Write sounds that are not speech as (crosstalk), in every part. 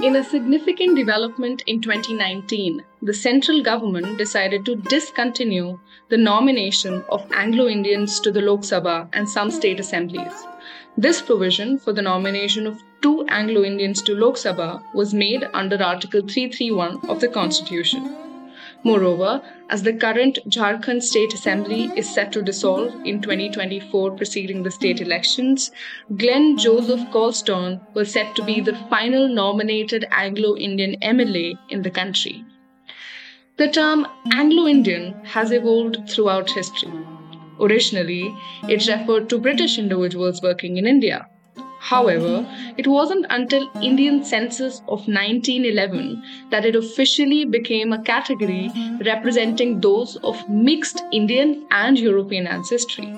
In a significant development in 2019, the central government decided to discontinue the nomination of Anglo Indians to the Lok Sabha and some state assemblies. This provision for the nomination of two Anglo Indians to Lok Sabha was made under Article 331 of the Constitution. Moreover, as the current Jharkhand State Assembly is set to dissolve in 2024 preceding the state elections, Glenn Joseph Galstaun was set to be the final nominated Anglo Indian MLA in the country. The term Anglo Indian has evolved throughout history. Originally, it referred to British individuals working in India. However, it wasn't until Indian census of 1911 that it officially became a category representing those of mixed Indian and European ancestry.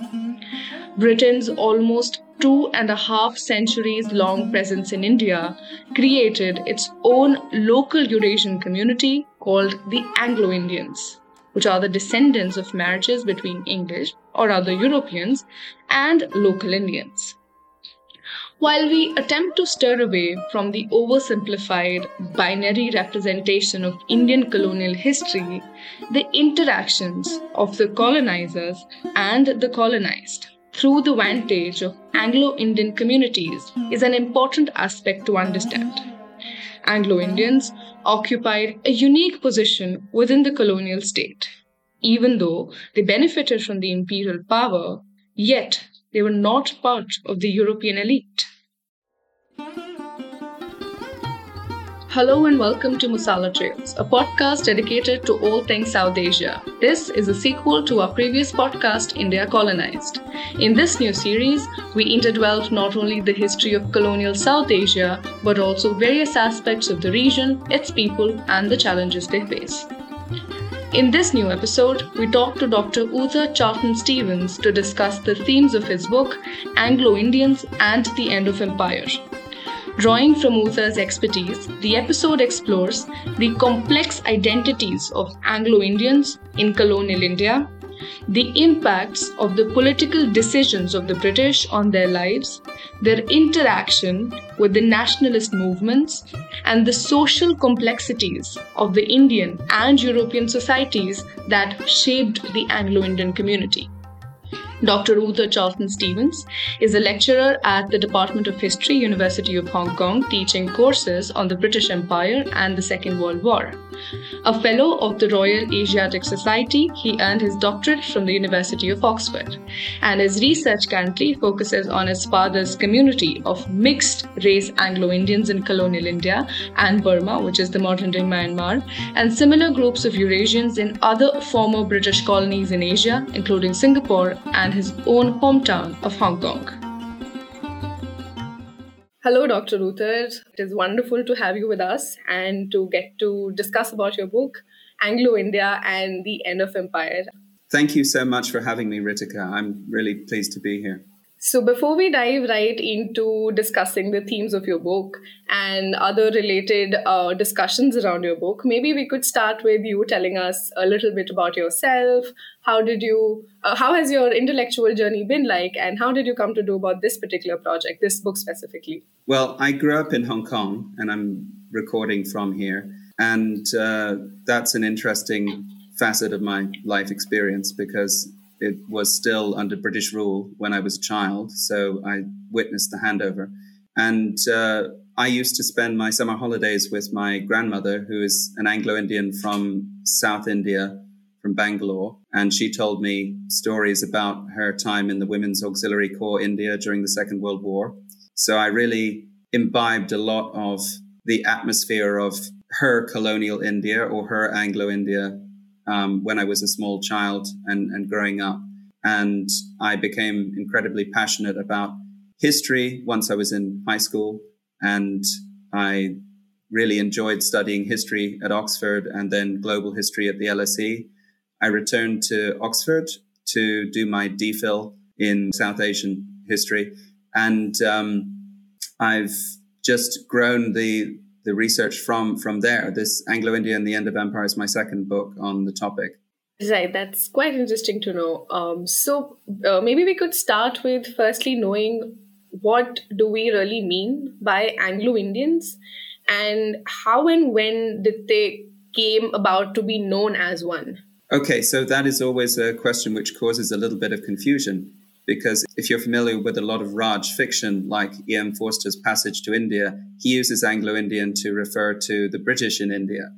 Britain's almost two and a half centuries long presence in India created its own local Eurasian community called the Anglo Indians, which are the descendants of marriages between English or other Europeans and local Indians. While we attempt to stir away from the oversimplified binary representation of Indian colonial history, the interactions of the colonizers and the colonized through the vantage of Anglo Indian communities is an important aspect to understand. Anglo Indians occupied a unique position within the colonial state. Even though they benefited from the imperial power, yet they were not part of the European elite. Hello and welcome to Masala Trails, a podcast dedicated to all things South Asia. This is a sequel to our previous podcast, India Colonized. In this new series, we interdwell not only the history of colonial South Asia, but also various aspects of the region, its people, and the challenges they face. In this new episode, we talk to Dr. Uther Charlton Stevens to discuss the themes of his book, Anglo Indians and the End of Empire. Drawing from Uther's expertise, the episode explores the complex identities of Anglo Indians in colonial India, the impacts of the political decisions of the British on their lives, their interaction with the nationalist movements, and the social complexities of the Indian and European societies that shaped the Anglo Indian community. Dr. Uther Charlton Stevens is a lecturer at the Department of History, University of Hong Kong, teaching courses on the British Empire and the Second World War. A fellow of the Royal Asiatic Society, he earned his doctorate from the University of Oxford, and his research currently focuses on his father's community of mixed race Anglo Indians in colonial India and Burma, which is the modern day Myanmar, and similar groups of Eurasians in other former British colonies in Asia, including Singapore and and his own hometown of Hong Kong. Hello, Dr. Uther. It is wonderful to have you with us and to get to discuss about your book, Anglo India and the End of Empire. Thank you so much for having me, Ritika. I'm really pleased to be here. So, before we dive right into discussing the themes of your book and other related uh, discussions around your book, maybe we could start with you telling us a little bit about yourself. How did you, uh, how has your intellectual journey been like, and how did you come to do about this particular project, this book specifically? Well, I grew up in Hong Kong, and I'm recording from here, and uh, that's an interesting facet of my life experience because it was still under British rule when I was a child, so I witnessed the handover. And uh, I used to spend my summer holidays with my grandmother, who is an Anglo Indian from South India, from Bangalore. And she told me stories about her time in the Women's Auxiliary Corps India during the Second World War. So I really imbibed a lot of the atmosphere of her colonial India or her Anglo India um, when I was a small child and, and growing up. And I became incredibly passionate about history once I was in high school. And I really enjoyed studying history at Oxford and then global history at the LSE. I returned to Oxford to do my DPhil in South Asian history. And um, I've just grown the the research from from there. This Anglo-India and the End of Empire is my second book on the topic. Right, that's quite interesting to know. Um, so uh, maybe we could start with firstly knowing what do we really mean by Anglo Indians, and how and when did they came about to be known as one? Okay, so that is always a question which causes a little bit of confusion because if you're familiar with a lot of Raj fiction, like E.M. Forster's Passage to India, he uses Anglo Indian to refer to the British in India.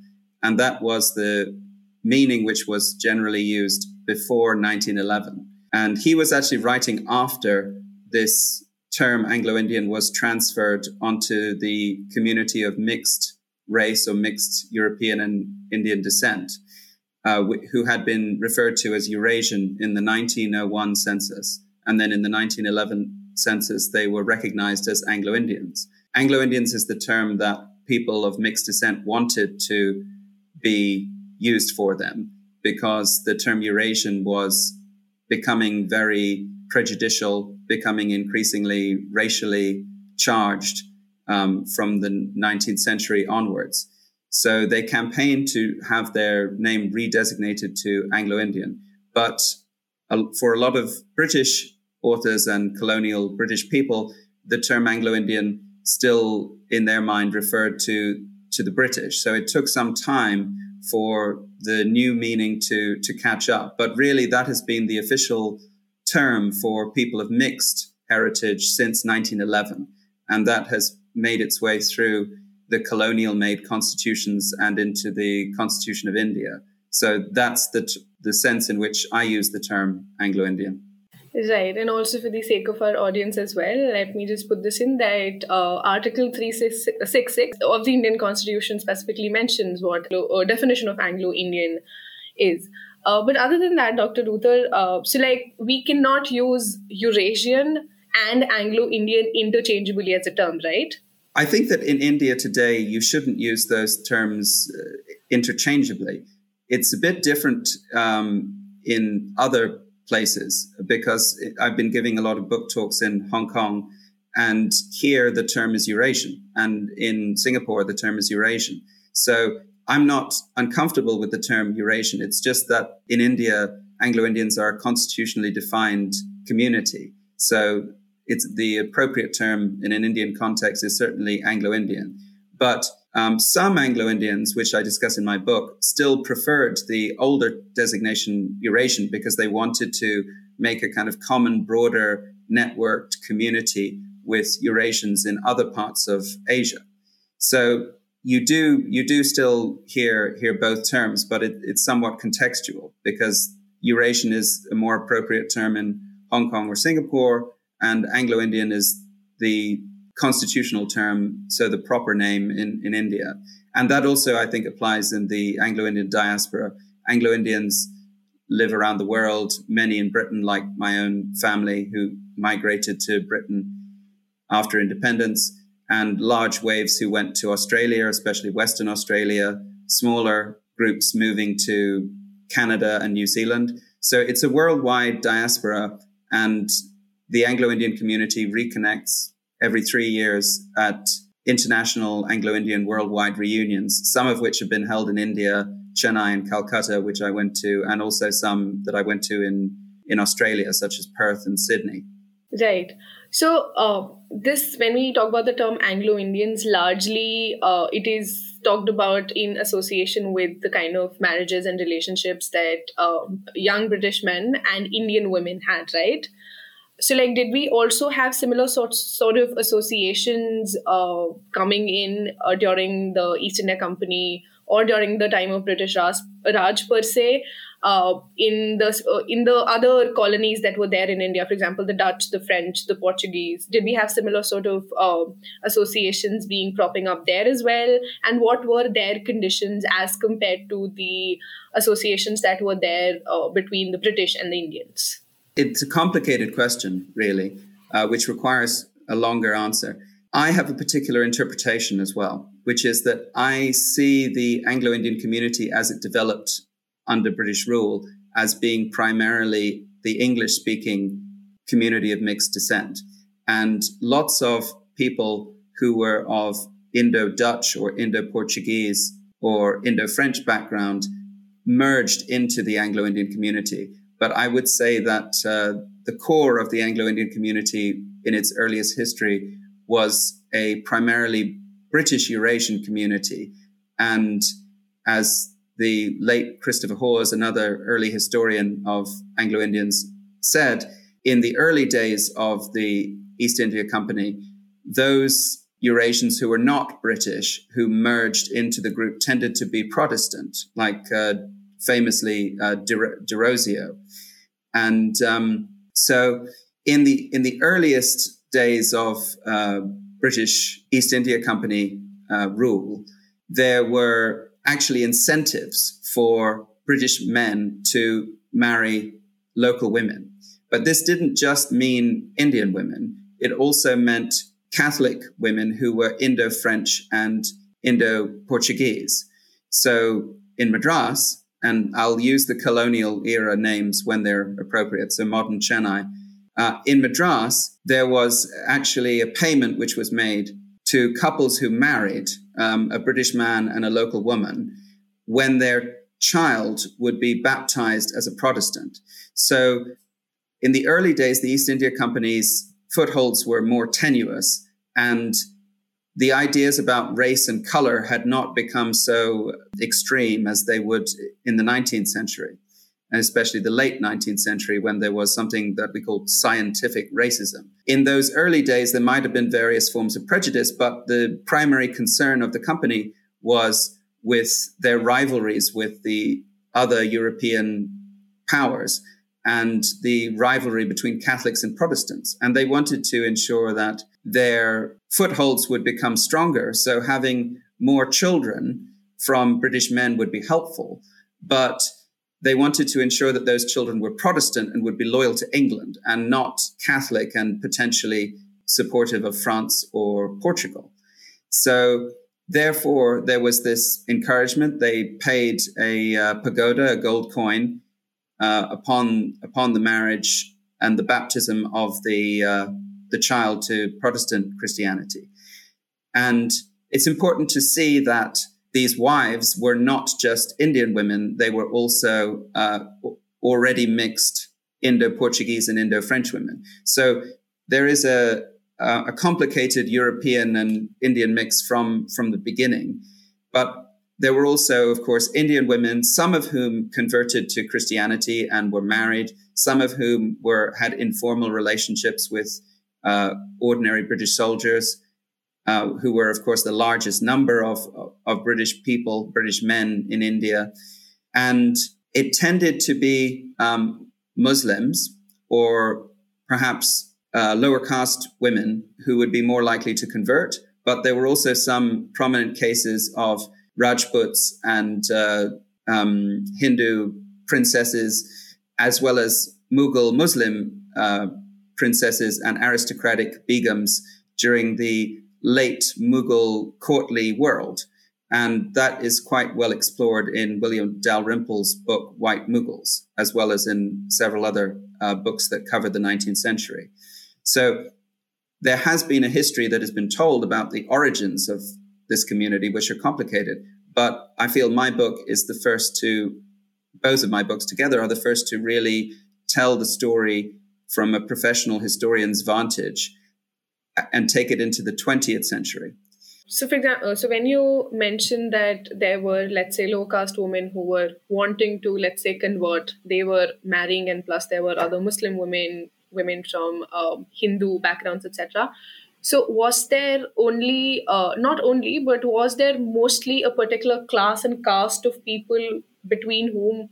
And that was the meaning which was generally used before 1911. And he was actually writing after this term Anglo Indian was transferred onto the community of mixed race or mixed European and Indian descent, uh, who had been referred to as Eurasian in the 1901 census. And then in the 1911 census, they were recognized as Anglo Indians. Anglo Indians is the term that people of mixed descent wanted to be used for them because the term Eurasian was becoming very prejudicial, becoming increasingly racially charged um, from the 19th century onwards. So they campaigned to have their name redesignated to Anglo Indian. But for a lot of British authors and colonial British people, the term Anglo Indian still in their mind referred to, to the British. So it took some time for the new meaning to, to catch up. But really, that has been the official term for people of mixed heritage since 1911. And that has made its way through the colonial made constitutions and into the Constitution of India. So that's the, t- the sense in which I use the term Anglo Indian. Right, and also for the sake of our audience as well, let me just put this in that uh, Article 366 of the Indian Constitution specifically mentions what a definition of Anglo Indian is. Uh, but other than that, Dr. Uther, uh, so like we cannot use Eurasian and Anglo Indian interchangeably as a term, right? I think that in India today, you shouldn't use those terms uh, interchangeably. It's a bit different um, in other places because I've been giving a lot of book talks in Hong Kong, and here the term is Eurasian, and in Singapore the term is Eurasian. So I'm not uncomfortable with the term Eurasian. It's just that in India, Anglo Indians are a constitutionally defined community. So it's the appropriate term in an Indian context is certainly Anglo-Indian. But um, some Anglo-Indians, which I discuss in my book, still preferred the older designation Eurasian because they wanted to make a kind of common, broader, networked community with Eurasians in other parts of Asia. So you do you do still hear hear both terms, but it, it's somewhat contextual because Eurasian is a more appropriate term in Hong Kong or Singapore, and Anglo Indian is the constitutional term, so the proper name in, in India. And that also, I think, applies in the Anglo Indian diaspora. Anglo Indians live around the world, many in Britain, like my own family who migrated to Britain after independence, and large waves who went to Australia, especially Western Australia, smaller groups moving to Canada and New Zealand. So it's a worldwide diaspora. And the Anglo Indian community reconnects every three years at international Anglo Indian worldwide reunions, some of which have been held in India, Chennai, and Calcutta, which I went to, and also some that I went to in, in Australia, such as Perth and Sydney. Right. So, uh, this, when we talk about the term Anglo Indians, largely uh, it is talked about in association with the kind of marriages and relationships that uh, young British men and Indian women had, right? So like did we also have similar sorts sort of associations uh, coming in uh, during the east india company or during the time of british raj, raj per se uh, in the uh, in the other colonies that were there in india for example the dutch the french the portuguese? Did we have similar sort of uh, associations being propping up there as well? And what were their conditions as compared to the associations that were there uh, between the british and the indians it's a complicated question, really, uh, which requires a longer answer. I have a particular interpretation as well, which is that I see the Anglo Indian community as it developed under British rule as being primarily the English speaking community of mixed descent. And lots of people who were of Indo Dutch or Indo Portuguese or Indo French background merged into the Anglo Indian community. But I would say that uh, the core of the Anglo Indian community in its earliest history was a primarily British Eurasian community. And as the late Christopher Hawes, another early historian of Anglo Indians, said, in the early days of the East India Company, those Eurasians who were not British, who merged into the group, tended to be Protestant, like uh, famously uh, Derozio. And um, so, in the in the earliest days of uh, British East India Company uh, rule, there were actually incentives for British men to marry local women. But this didn't just mean Indian women. It also meant Catholic women who were Indo French and Indo Portuguese. So in Madras, and I'll use the colonial era names when they're appropriate, so modern Chennai. Uh, in Madras, there was actually a payment which was made to couples who married um, a British man and a local woman when their child would be baptized as a Protestant. So in the early days, the East India Company's footholds were more tenuous and the ideas about race and color had not become so extreme as they would in the 19th century, and especially the late 19th century when there was something that we called scientific racism. In those early days, there might have been various forms of prejudice, but the primary concern of the company was with their rivalries with the other European powers and the rivalry between Catholics and Protestants. And they wanted to ensure that their footholds would become stronger. So having more children from British men would be helpful. But they wanted to ensure that those children were Protestant and would be loyal to England and not Catholic and potentially supportive of France or Portugal. So therefore, there was this encouragement. They paid a uh, pagoda, a gold coin, uh, upon upon the marriage and the baptism of the uh, the child to Protestant Christianity. And it's important to see that these wives were not just Indian women; they were also uh, already mixed Indo-Portuguese and Indo-French women. So there is a a complicated European and Indian mix from from the beginning, but there were also, of course, Indian women, some of whom converted to Christianity and were married, some of whom were had informal relationships with uh, ordinary British soldiers, uh, who were, of course, the largest number of, of British people, British men in India. And it tended to be um, Muslims or perhaps uh, lower caste women who would be more likely to convert. But there were also some prominent cases of Rajputs and uh, um, Hindu princesses, as well as Mughal Muslim uh, princesses and aristocratic begums during the late Mughal courtly world. And that is quite well explored in William Dalrymple's book, White Mughals, as well as in several other uh, books that cover the 19th century. So there has been a history that has been told about the origins of this community, which are complicated. But I feel my book is the first to, both of my books together are the first to really tell the story from a professional historian's vantage and take it into the 20th century. So, for example, uh, so when you mentioned that there were, let's say, low caste women who were wanting to, let's say, convert, they were marrying, and plus there were other Muslim women, women from um, Hindu backgrounds, etc. So, was there only, uh, not only, but was there mostly a particular class and caste of people between whom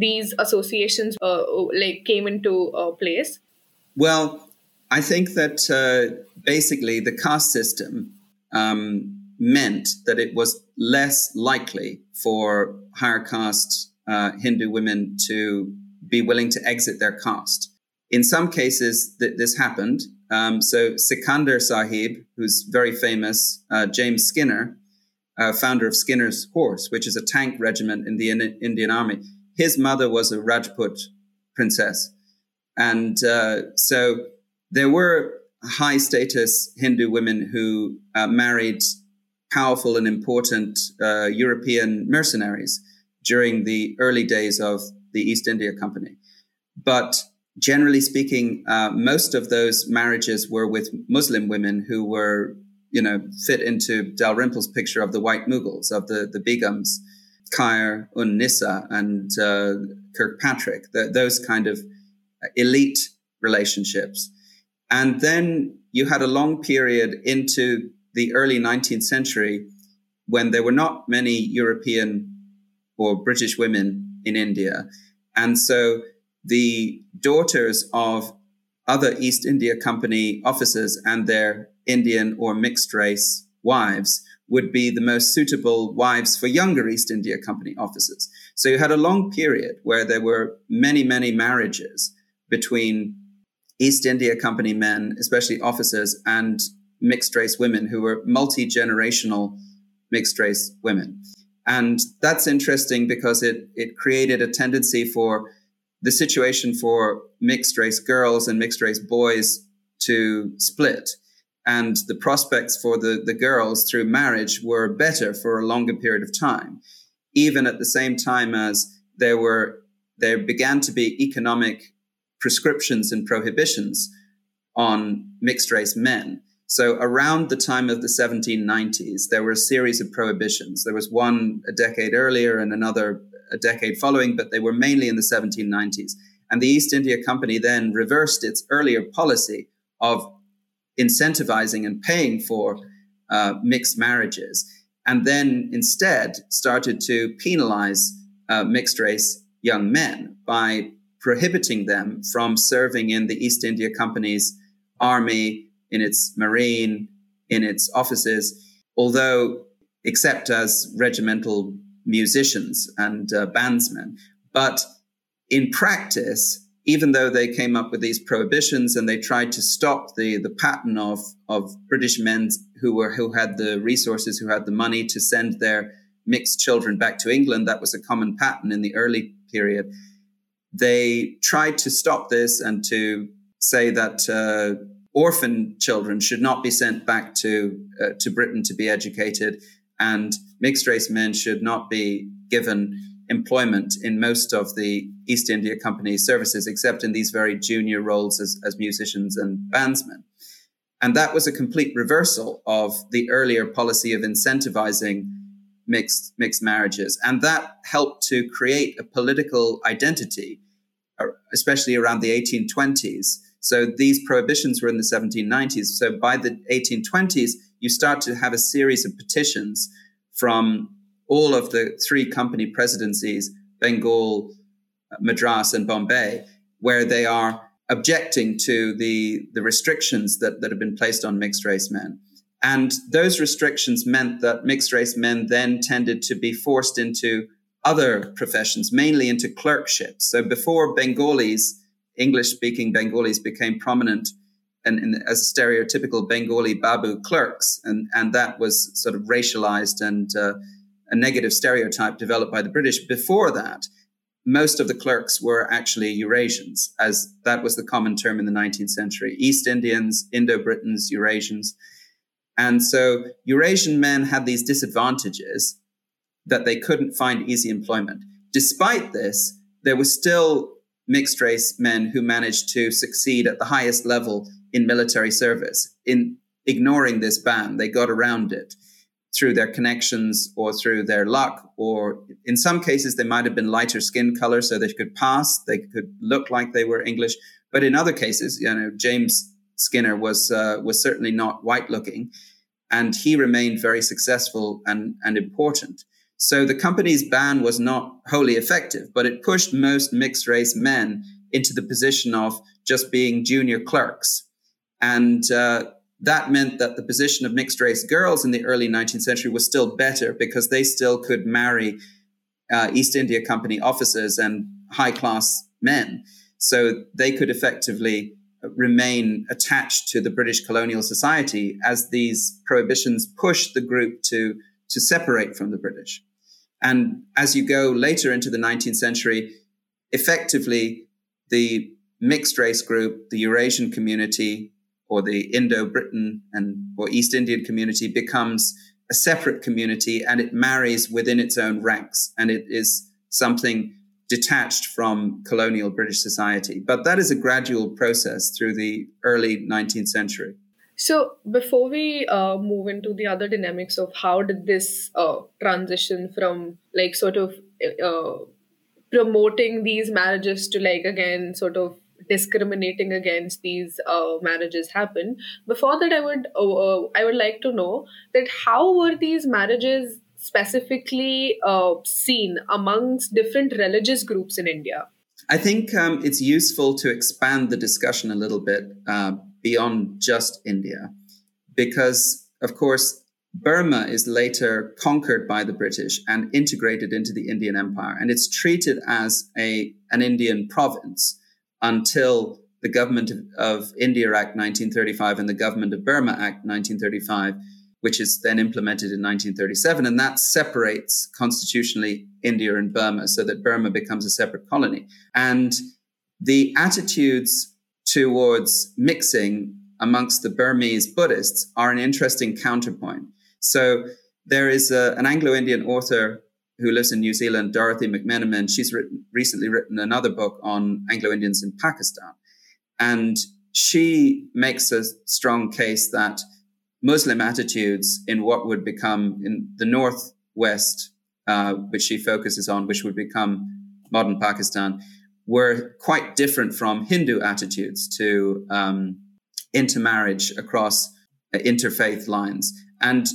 these associations uh, like came into uh, place? Well, I think that uh, basically the caste system um, meant that it was less likely for higher caste uh, Hindu women to be willing to exit their caste. In some cases, th- this happened. Um, so Sikandar Sahib, who's very famous, uh, James Skinner, uh, founder of Skinner's Horse, which is a tank regiment in the in- Indian Army. His mother was a Rajput princess, and uh, so there were high status Hindu women who uh, married powerful and important uh, European mercenaries. during the early days of the East India Company. But generally speaking, uh, most of those marriages were with Muslim women who were, you know, fit into Dalrymple's picture of the white Mughals, of the, the Begums, Khair un Nisa and uh, Kirkpatrick, the, those kind of elite relationships. And then you had a long period into the early 19th century when there were not many European or British women in India. And so the daughters of other East India Company officers and their Indian or mixed race wives would be the most suitable wives for younger East India Company officers. So you had a long period where there were many, many marriages between East India Company men, especially officers, and mixed race women who were multi generational mixed race women. And that's interesting because it, it created a tendency for the situation for mixed race girls and mixed race boys to split. And the prospects for the, the girls through marriage were better for a longer period of time, even at the same time as there were there began to be economic prescriptions and prohibitions on mixed race men. So around the time of the 1790s, there were a series of prohibitions. There was one a decade earlier and another a decade following, but they were mainly in the 1790s. And the East India Company then reversed its earlier policy of incentivizing and paying for uh, mixed marriages, and then instead started to penalize uh, mixed race young men by prohibiting them from serving in the East India Company's army, in its marine, in its offices, although except as regimental musicians and uh, bandsmen. But in practice, even though they came up with these prohibitions and they tried to stop the, the pattern of, of British men who were who had the resources, who had the money to send their mixed children back to England, that was a common pattern in the early period. They tried to stop this and to say that uh, orphan children should not be sent back to uh, to Britain to be educated and mixed race men should not be given employment in most of the East India Company services, except in these very junior roles as, as musicians and bandsmen. And that was a complete reversal of the earlier policy of incentivizing mixed, mixed marriages. And that helped to create a political identity, uh, especially around the 1820s. So these prohibitions were in the 1790s. So by the 1820s, you start to have a series of petitions from all of the three company presidencies, Bengal, Madras, and Bombay, where they are objecting to the, the restrictions that, that have been placed on mixed race men. And those restrictions meant that mixed race men then tended to be forced into other professions, mainly into clerkships. So before Bengalis, English speaking Bengalis became prominent and, and, as stereotypical Bengali babu clerks, and and that was sort of racialized and uh, a negative stereotype developed by the British. Before that, most of the clerks were actually Eurasians, as that was the common term in the 19th century: East Indians, Indo-Britons, Eurasians, and so Eurasian men had these disadvantages that they couldn't find easy employment. Despite this, there were still mixed race men who managed to succeed at the highest level in military service. In ignoring this ban, they got around it through their connections or through their luck, or in some cases, they might have been lighter skin color so they could pass, they could look like they were English. But in other cases, you know, James Skinner was uh, was certainly not white looking, and he remained very successful and, and important. So the company's ban was not wholly effective, but it pushed most mixed race men into the position of just being junior clerks and uh, that meant that the position of mixed race girls in the early 19th century was still better because they still could marry uh, East India Company officers and high class men. So they could effectively remain attached to the British colonial society as these prohibitions pushed the group to, to separate from the British. And as you go later into the 19th century, effectively, the mixed race group, the Eurasian community, or the Indo-Briton and or East Indian community becomes a separate community and it marries within its own ranks and it is something detached from colonial British society. But that is a gradual process through the early 19th century. So, before we uh, move into the other dynamics of how did this uh, transition from like sort of uh, promoting these marriages to like again sort of discriminating against these uh, marriages happen. Before that i would uh, uh, i would like to know that how were these marriages specifically uh, seen amongst different religious groups in india? I think um, it's useful to expand the discussion a little bit uh, beyond just india because of course Burma is later conquered by the British and integrated into the Indian Empire, and it's treated as a an Indian province until the Government of, of India Act 1935 and the Government of Burma Act 1935, which is then implemented in 1937. And that separates constitutionally India and Burma so that Burma becomes a separate colony. And the attitudes towards mixing amongst the Burmese Buddhists are an interesting counterpoint. So there is a, an Anglo Indian author who lives in New Zealand, Dorothy McMenamin, she's written, recently written another book on Anglo Indians in Pakistan. And she makes a strong case that Muslim attitudes in what would become in the Northwest, uh, which she focuses on, which would become modern Pakistan, were quite different from Hindu attitudes to um, intermarriage across interfaith lines. And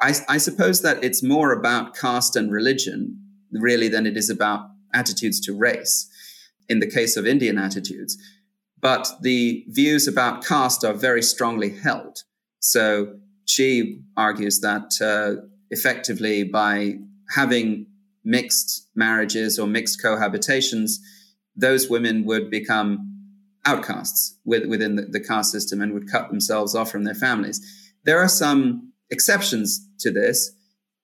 I, I suppose that it's more about caste and religion, really, than it is about attitudes to race in the case of Indian attitudes. But the views about caste are very strongly held. So she argues that uh, effectively by having mixed marriages or mixed cohabitations, those women would become outcasts within the, the caste system and would cut themselves off from their families. There are some exceptions to this.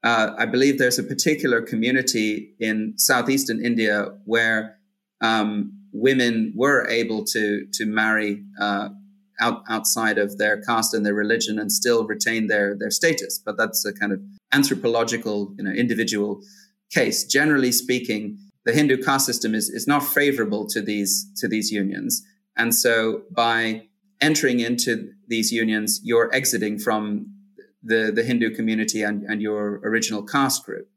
Uh, I believe there's a particular community in southeastern India where um, women were able to to marry uh, out, outside of their caste and their religion and still retain their their status. But that's a kind of anthropological, you know, individual case. Generally speaking, the Hindu caste system is is not favorable to these to these unions, and so by entering into these unions, you're exiting from the, the Hindu community and, and your original caste group.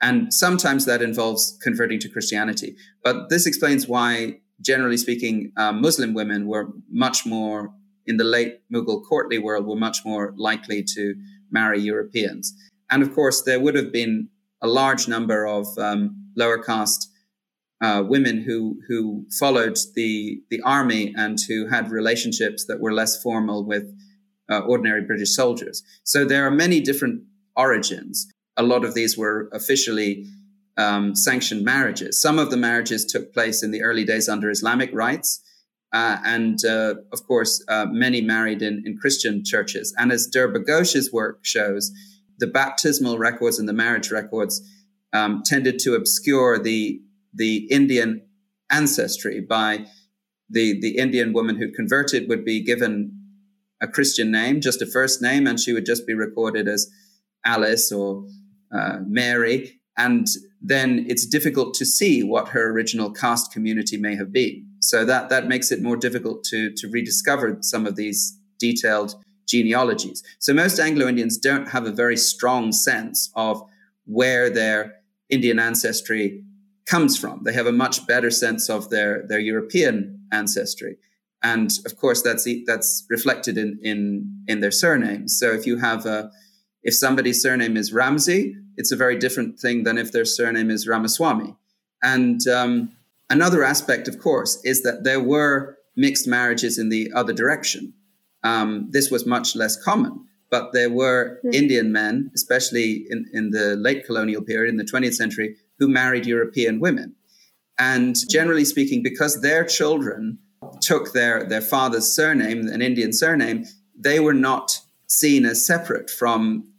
And sometimes that involves converting to Christianity. But this explains why, generally speaking, uh, Muslim women were much more, in the late Mughal courtly world, were much more likely to marry Europeans. And of course, there would have been a large number of um, lower caste uh, women who who followed the the army and who had relationships that were less formal with uh, ordinary British soldiers. So there are many different origins. A lot of these were officially um, sanctioned marriages. Some of the marriages took place in the early days under Islamic rites. Uh, and uh, of course, uh, many married in, in Christian churches. And as Durba Ghosh's work shows, the baptismal records and the marriage records um, tended to obscure the the Indian ancestry by the the Indian woman who converted would be given a Christian name, just a first name, and she would just be recorded as Alice or uh, Mary. And then it's difficult to see what her original caste community may have been. So that, that makes it more difficult to, to rediscover some of these detailed genealogies. So most Anglo Indians don't have a very strong sense of where their Indian ancestry comes from. They have a much better sense of their, their European ancestry and of course that's that's reflected in in in their surnames. So if you have a if somebody's surname is Ramsey, it's a very different thing than if their surname is Ramaswamy. And um, another aspect, of course, is that there were mixed marriages in the other direction. Um, this was much less common, but there were mm. Indian men, especially in, in the late colonial period in the 20th century, who married European women. And generally speaking, because their children took their, their father's surname, an Indian surname, they were not seen as separate from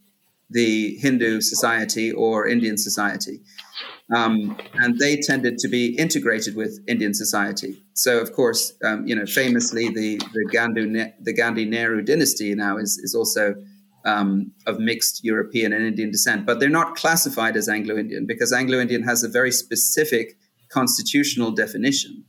the Hindu society or Indian society. Um, and they tended to be integrated with Indian society. So, of course, um, you know, famously, the the the Gandhi Nehru dynasty now is is also um, of mixed European and Indian descent, but they're not classified as Anglo-Indian because Anglo-Indian has a very specific constitutional definition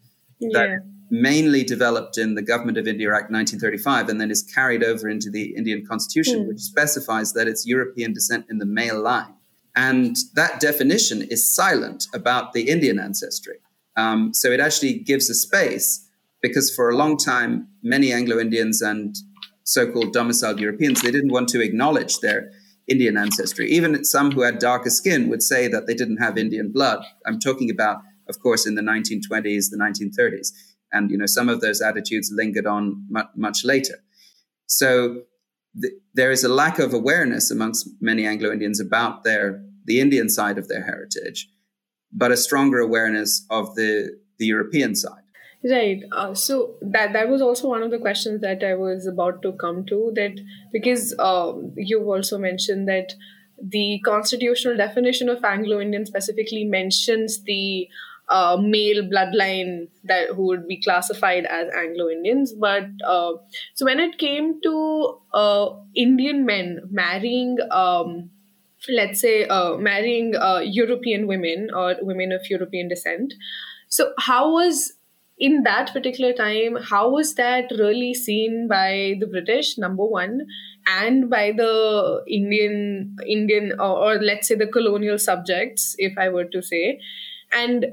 yeah. Mainly developed in the Government of India Act 1935 and then is carried over into the Indian Constitution, mm. which specifies that it's European descent in the male line. And that definition is silent about the Indian ancestry. Um, so it actually gives a space because for a long time, many Anglo Indians and so-called domiciled Europeans, they didn't want to acknowledge their Indian ancestry. Even some who had darker skin would say that they didn't have Indian blood. I'm talking about, of course, in the 1920s, the 1930s, and you know some of those attitudes lingered on much, much later. So th- there is a lack of awareness amongst many Anglo Indians about their the Indian side of their heritage, but a stronger awareness of the the European side. Right. Uh, so that that was also one of the questions that I was about to come to. That because um, you've also mentioned that the constitutional definition of Anglo-Indian specifically mentions the uh, male bloodline that who would be classified as Anglo-Indians. But uh, so when it came to uh, Indian men marrying. Um, let's say uh, marrying uh, European women or women of European descent. So, how was in that particular time, how was that really seen by the British, number one, and by the Indian, Indian, or, or let's say the colonial subjects, if I were to say, and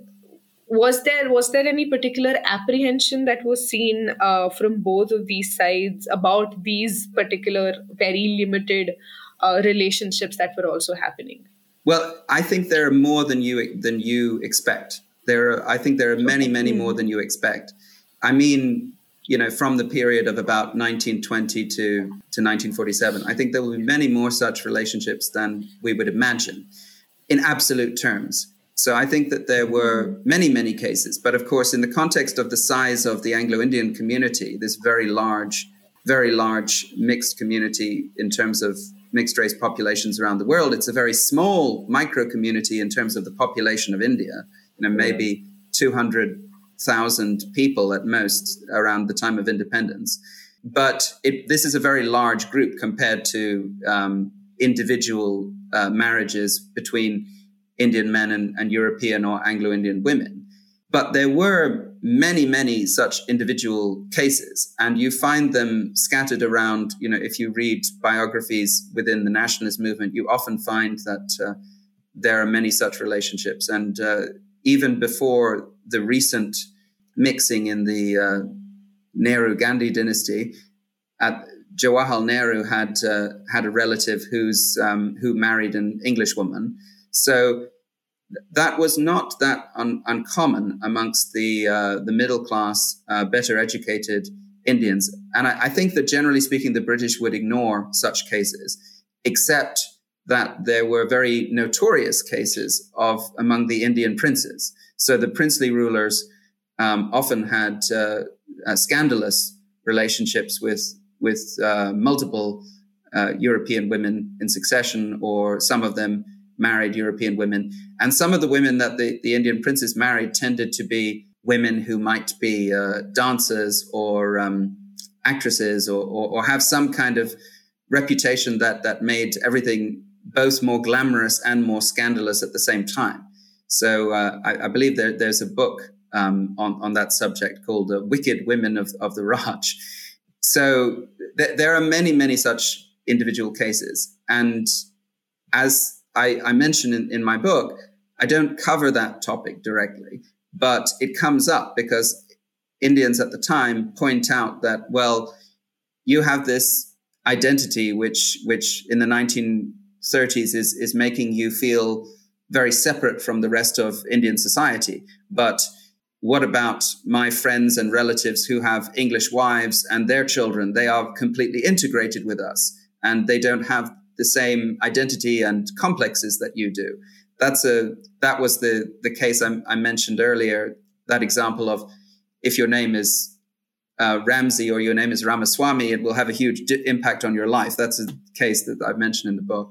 was there was there any particular apprehension that was seen uh, from both of these sides about these particular very limited uh, relationships that were also happening? Well, I think there are more than you than you expect. There, are, I think there are many, many more than you expect. I mean, you know, from the period of about 1920 to, to 1947, I think there will be many more such relationships than we would imagine in absolute terms. So I think that there were many, many cases. But of course, in the context of the size of the Anglo Indian community, this very large, very large mixed community in terms of mixed race populations around the world, it's a very small micro community in terms of the population of India you know, maybe 200,000 people at most around the time of independence. But it, this is a very large group compared to um, individual uh, marriages between Indian men and, and European or Anglo Indian women. But there were many, many such individual cases, and you find them scattered around. You know, if you read biographies within the nationalist movement, you often find that uh, there are many such relationships. And uh, even before the recent mixing in the uh, Nehru Gandhi dynasty, at, Jawaharlal Nehru had uh, had a relative who's um, who married an English woman, so that was not that un- uncommon amongst the uh, the middle class, uh, better educated Indians. And I, I think that generally speaking, the British would ignore such cases, except that there were very notorious cases of among the Indian princes. So the princely rulers um, often had uh, uh, scandalous relationships with with uh, multiple uh, European women in succession, or some of them married European women. And some of the women that the, the Indian princes married tended to be women who might be uh, dancers or um, actresses, or, or, or have some kind of reputation that that made everything both more glamorous and more scandalous at the same time. So uh, I, I, believe there, there's a book um, on, on that subject called uh, Wicked Women of, of the Raj. So th- there are many, many such individual cases. And as I, I mentioned in, in my book, I don't cover that topic directly, but it comes up because Indians at the time point out that, well, you have this identity which, which in the 1930s is, is making you feel very separate from the rest of Indian society. But what about my friends and relatives who have English wives and their children? They are completely integrated with us and they don't have the same identity and complexes that you do. That's a that was the the case I, I mentioned earlier. That example of if your name is uh, Ramsey or your name is Ramaswamy, it will have a huge di- impact on your life. That's a case that I've mentioned in the book.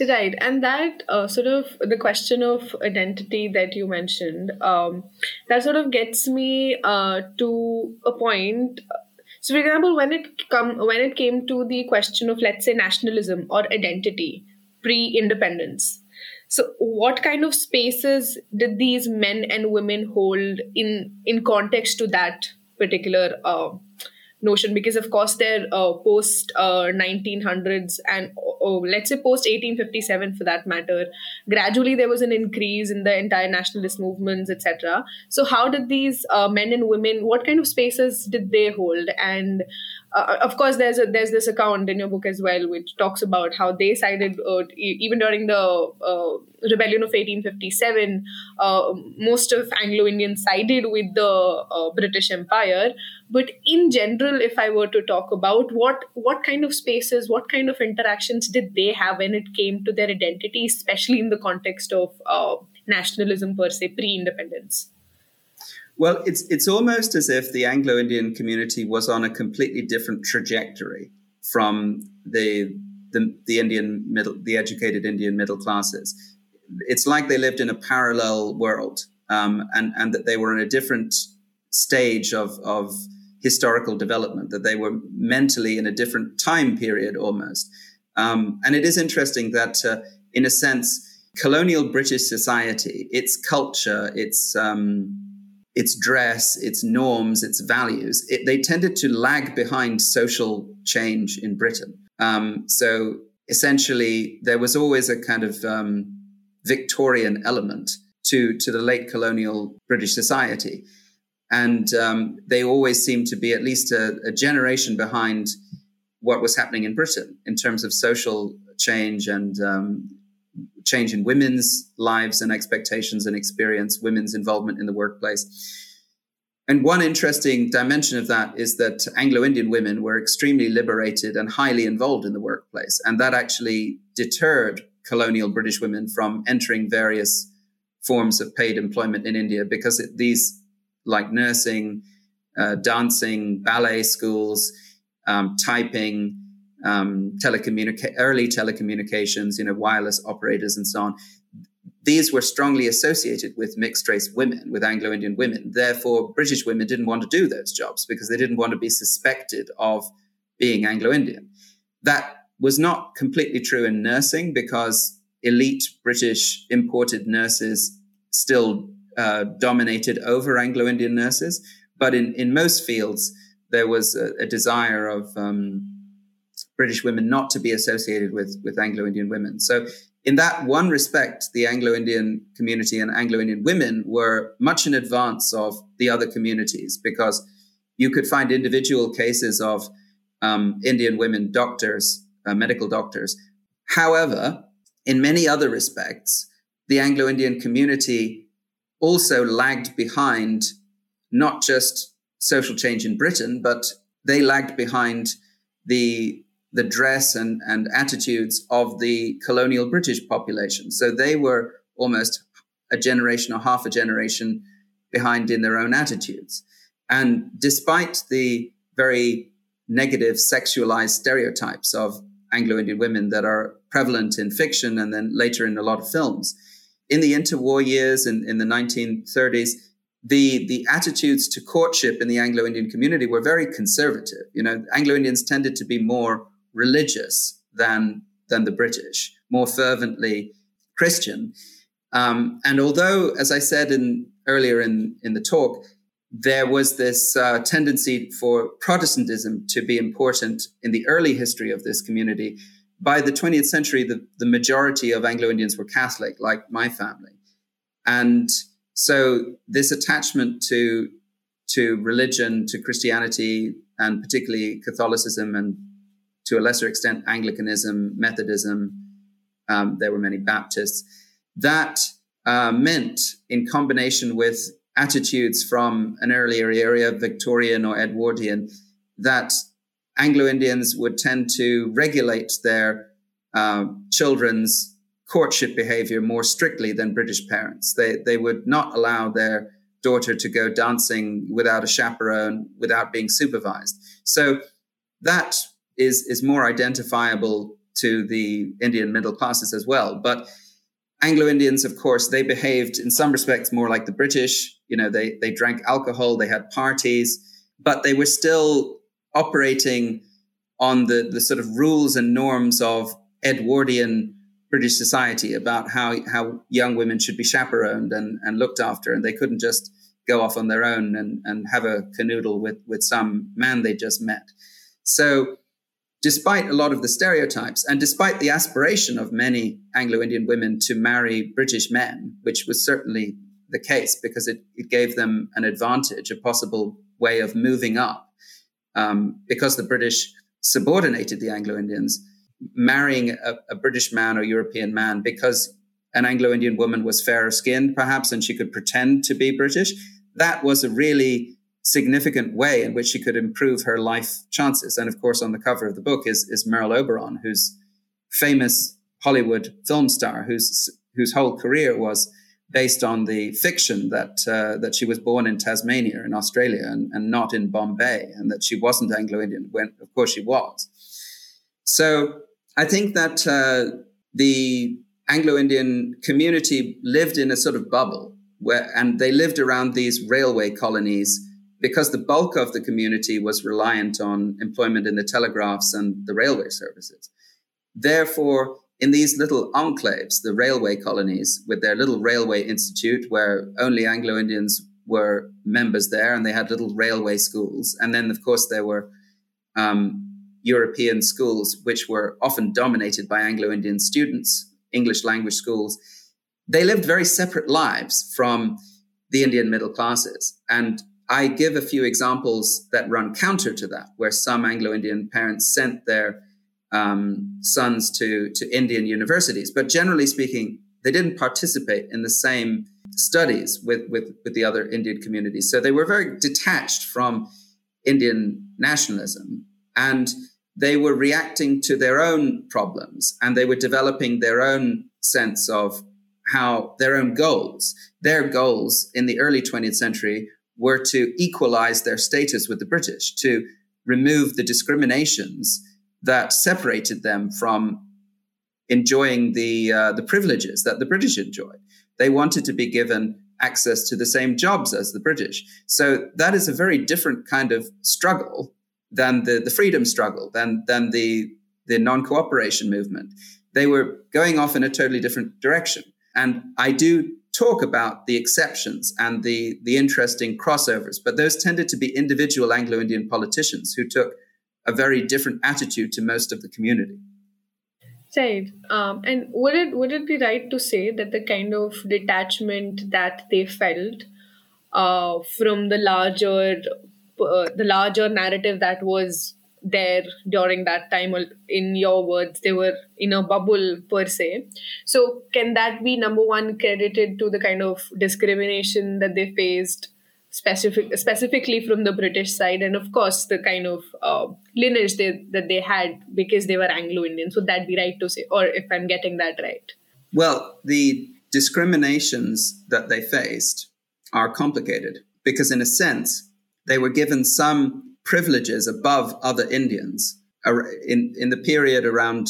Right, and that uh, sort of the question of identity that you mentioned, um, that sort of gets me uh, to a point. So, for example, when it come when it came to the question of let's say nationalism or identity pre-independence, so what kind of spaces did these men and women hold in in context to that particular uh, notion? Because of course they're uh, post uh, 1900s and oh, let's say post 1857 for that matter gradually there was an increase in the entire nationalist movements etc so how did these uh, men and women what kind of spaces did they hold? And uh, of course there's a, there's this account in your book as well which talks about how they sided uh, even during the uh, rebellion of 1857 uh, most of anglo-indians sided with the uh, british empire. But in general if i were to talk about what what kind of spaces what kind of interactions did they have when it came to their identity especially in the context of uh, nationalism per se pre-independence well, it's it's almost as if the Anglo-Indian community was on a completely different trajectory from the the, the Indian middle, the educated Indian middle classes. It's like they lived in a parallel world, um, and and that they were in a different stage of of historical development. That they were mentally in a different time period almost. Um, and it is interesting that, uh, in a sense, colonial British society, its culture, its um, its dress, its norms, its values, it, they tended to lag behind social change in Britain. Um, so essentially, there was always a kind of um, Victorian element to, to the late colonial British society. And um, they always seemed to be at least a, a generation behind what was happening in Britain in terms of social change and um, change in women's lives and expectations and experience, women's involvement in the workplace. And one interesting dimension of that is that Anglo Indian women were extremely liberated and highly involved in the workplace. And that actually deterred colonial British women from entering various forms of paid employment in India because it, these, like nursing, uh, dancing, ballet schools, um, typing, um, telecommunica- early telecommunications, you know, wireless operators and so on. These were strongly associated with mixed race women, with Anglo Indian women. Therefore, British women didn't want to do those jobs because they didn't want to be suspected of being Anglo Indian. That was not completely true in nursing because elite British imported nurses still uh, dominated over Anglo Indian nurses. But in, in most fields, there was a, a desire of um, British women not to be associated with, with Anglo Indian women. So, in that one respect, the Anglo Indian community and Anglo Indian women were much in advance of the other communities because you could find individual cases of um, Indian women doctors, uh, medical doctors. However, in many other respects, the Anglo Indian community also lagged behind not just social change in Britain, but they lagged behind the the dress and, and attitudes of the colonial British population. So they were almost a generation or half a generation behind in their own attitudes. And despite the very negative sexualized stereotypes of Anglo Indian women that are prevalent in fiction and then later in a lot of films, in the interwar years in, in the 1930s, the, the attitudes to courtship in the Anglo Indian community were very conservative. You know, Anglo Indians tended to be more religious than than the British, more fervently Christian. Um, and although, as I said in earlier in in the talk, there was this uh, tendency for Protestantism to be important in the early history of this community. By the 20th century, the, the majority of Anglo Indians were Catholic, like my family. And so this attachment to, to religion, to Christianity, and particularly Catholicism and to a lesser extent, Anglicanism, Methodism. Um, there were many Baptists. That uh, meant, in combination with attitudes from an earlier era, Victorian or Edwardian, that Anglo Indians would tend to regulate their uh, children's courtship behavior more strictly than British parents. They, they would not allow their daughter to go dancing without a chaperone, without being supervised. So that is is more identifiable to the Indian middle classes as well. But Anglo Indians, of course, they behaved in some respects more like the British. You know, they they drank alcohol, they had parties, but they were still operating on the, the sort of rules and norms of Edwardian British society about how, how young women should be chaperoned and, and looked after. And they couldn't just go off on their own and, and have a canoodle with, with some man they just met. So, despite a lot of the stereotypes and despite the aspiration of many Anglo Indian women to marry British men, which was certainly the case because it, it gave them an advantage, a possible way of moving up, um, because the British subordinated the Anglo Indians, marrying a, a British man or European man because an Anglo Indian woman was fairer skinned, perhaps, and she could pretend to be British. That was a really significant way in which she could improve her life chances. And of course, on the cover of the book is, is Merle Oberon, who's famous Hollywood film star, whose whose whole career was based on the fiction that uh, that she was born in Tasmania in Australia and, and not in Bombay, and that she wasn't Anglo-Indian when, of course, she was. So I think that uh, the Anglo-Indian community lived in a sort of bubble where, and they lived around these railway colonies because the bulk of the community was reliant on employment in the telegraphs and the railway services. Therefore, in these little enclaves, the railway colonies, with their little railway institute where only Anglo Indians were members there, and they had little railway schools. And then, of course, there were um, European schools, which were often dominated by Anglo Indian students, English language schools. They lived very separate lives from the Indian middle classes. And I give a few examples that run counter to that, where some Anglo Indian parents sent their um, sons to, to Indian universities. But generally speaking, they didn't participate in the same studies with, with, with the other Indian communities. So they were very detached from Indian nationalism and they were reacting to their own problems and they were developing their own sense of how their own goals. Their goals in the early 20th century were to equalize their status with the British, to remove the discriminations that separated them from enjoying the uh, the privileges that the British enjoyed. They wanted to be given access to the same jobs as the British. So that is a very different kind of struggle than the, the freedom struggle, than than the the non-cooperation movement. They were going off in a totally different direction. And I do talk about the exceptions and the, the interesting crossovers, but those tended to be individual Anglo Indian politicians who took a very different attitude to most of the community. Right. Um, and would it would it be right to say that the kind of detachment that they felt uh, from the larger uh, the larger narrative that was there during that time in your words they were in a bubble per se. So can that be number one credited to the kind of discrimination that they faced specific specifically from the british side? And of course the kind of uh, lineage they, that they had because they were anglo-indians would that be right to say or if i'm getting that right. Well the discriminations that they faced are complicated because in a sense they were given some privileges above other Indians in, in the period around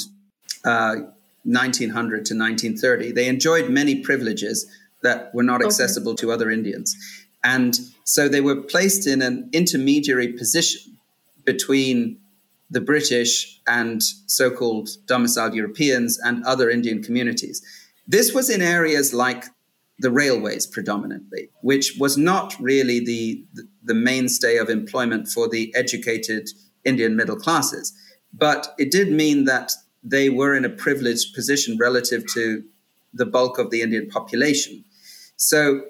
uh, 1900 to 1930. They enjoyed many privileges that were not okay. accessible to other Indians. And so they were placed in an intermediary position between the British and so called domiciled Europeans and other Indian communities. This was in areas like the railways predominantly, which was not really the, the mainstay of employment for the educated Indian middle classes. But it did mean that they were in a privileged position relative to the bulk of the Indian population. So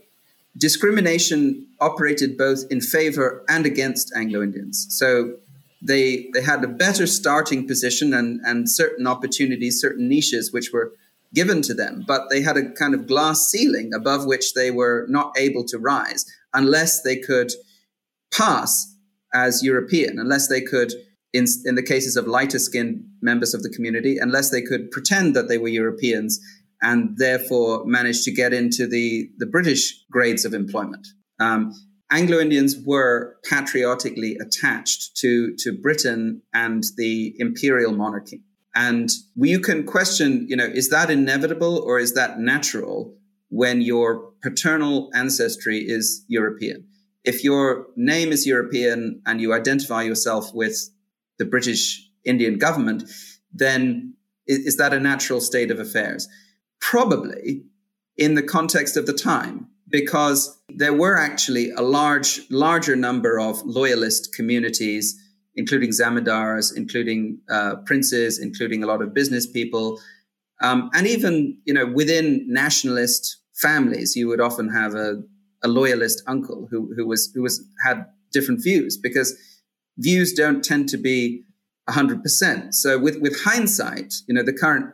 discrimination operated both in favor and against Anglo Indians. So they, they had a better starting position and, and certain opportunities, certain niches, which were given to them, but they had a kind of glass ceiling above which they were not able to rise unless they could pass as European, unless they could, in, in the cases of lighter skinned members of the community, unless they could pretend that they were Europeans and therefore manage to get into the, the British grades of employment. Um, Anglo Indians were patriotically attached to, to Britain and the imperial monarchy. And you can question, you know, is that inevitable or is that natural when your paternal ancestry is European? If your name is European and you identify yourself with the British Indian government, then is that a natural state of affairs? Probably in the context of the time, because there were actually a large, larger number of loyalist communities, including zamindars, including uh, princes, including a lot of business people, um, and even you know within nationalist families, you would often have a, a loyalist uncle who who was who was had different views because views don't tend to be 100%. So with, with hindsight, you know, the current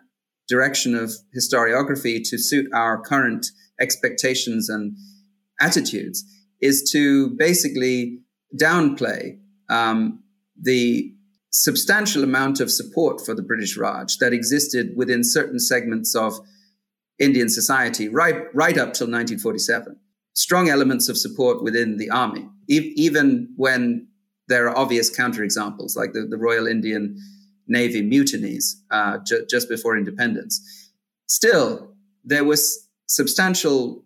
direction of historiography to suit our current expectations and attitudes is to basically downplay um, the substantial amount of support for the British Raj that existed within certain segments of Indian society right, right up till 1947. Strong elements of support within the army, e- even when there are obvious counterexamples, like the, the Royal Indian Navy mutinies uh, ju- just before independence. Still, there was substantial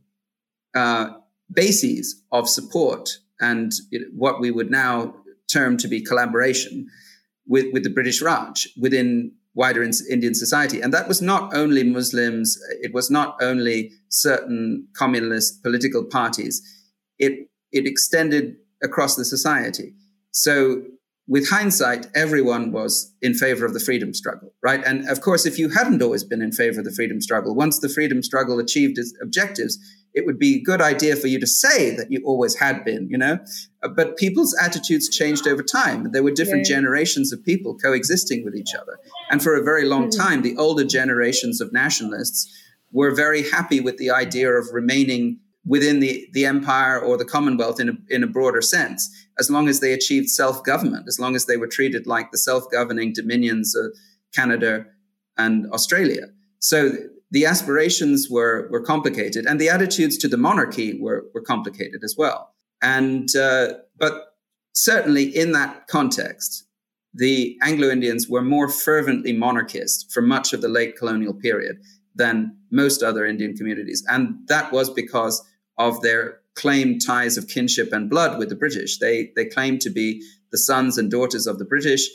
uh, bases of support and what we would now term to be collaboration with, with the British Raj within wider Indian society. And that was not only Muslims, it was not only certain communist political parties, it, it extended across the society. So with hindsight, everyone was in favor of the freedom struggle, right? And of course, if you hadn't always been in favor of the freedom struggle, once the freedom struggle achieved its objectives, it would be a good idea for you to say that you always had been, you know? Uh, but people's attitudes changed over time. There were different yeah. generations of people coexisting with each other. And for a very long mm-hmm. time, the older generations of nationalists were very happy with the idea of remaining within the, the empire or the Commonwealth in a, in a broader sense as long as they achieved self government, as long as they were treated like the self governing dominions of Canada and Australia. So the aspirations were, were complicated, and the attitudes to the monarchy were, were complicated as well. And uh, but certainly in that context, the Anglo Indians were more fervently monarchist for much of the late colonial period than most other Indian communities, and that was because of their claim ties of kinship and blood with the British. They they claim to be the sons and daughters of the British,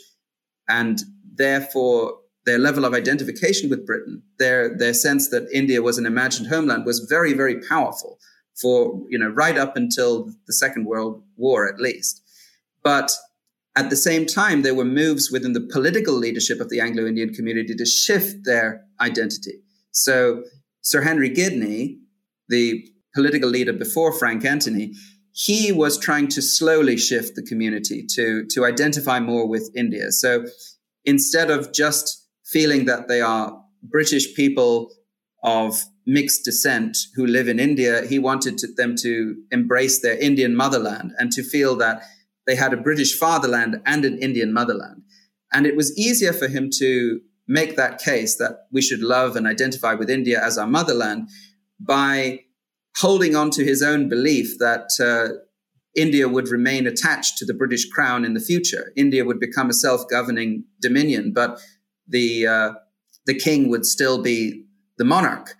and therefore their level of identification with Britain, their their sense that India was an imagined homeland, was very very powerful for you know right up until the Second World War at least. But at the same time, there were moves within the political leadership of the Anglo Indian community to shift their identity. So Sir Henry Gidney, the political leader before Frank Anthony, he was trying to slowly shift the community to, to identify more with India. So instead of just feeling that they are British people of mixed descent who live in India, he wanted to, them to embrace their Indian motherland and to feel that they had a British fatherland and an Indian motherland. And it was easier for him to make that case that we should love and identify with India as our motherland by holding on to his own belief that uh, India would remain attached to the British crown in the future. India would become a self-governing dominion, but the uh, the king would still be the monarch,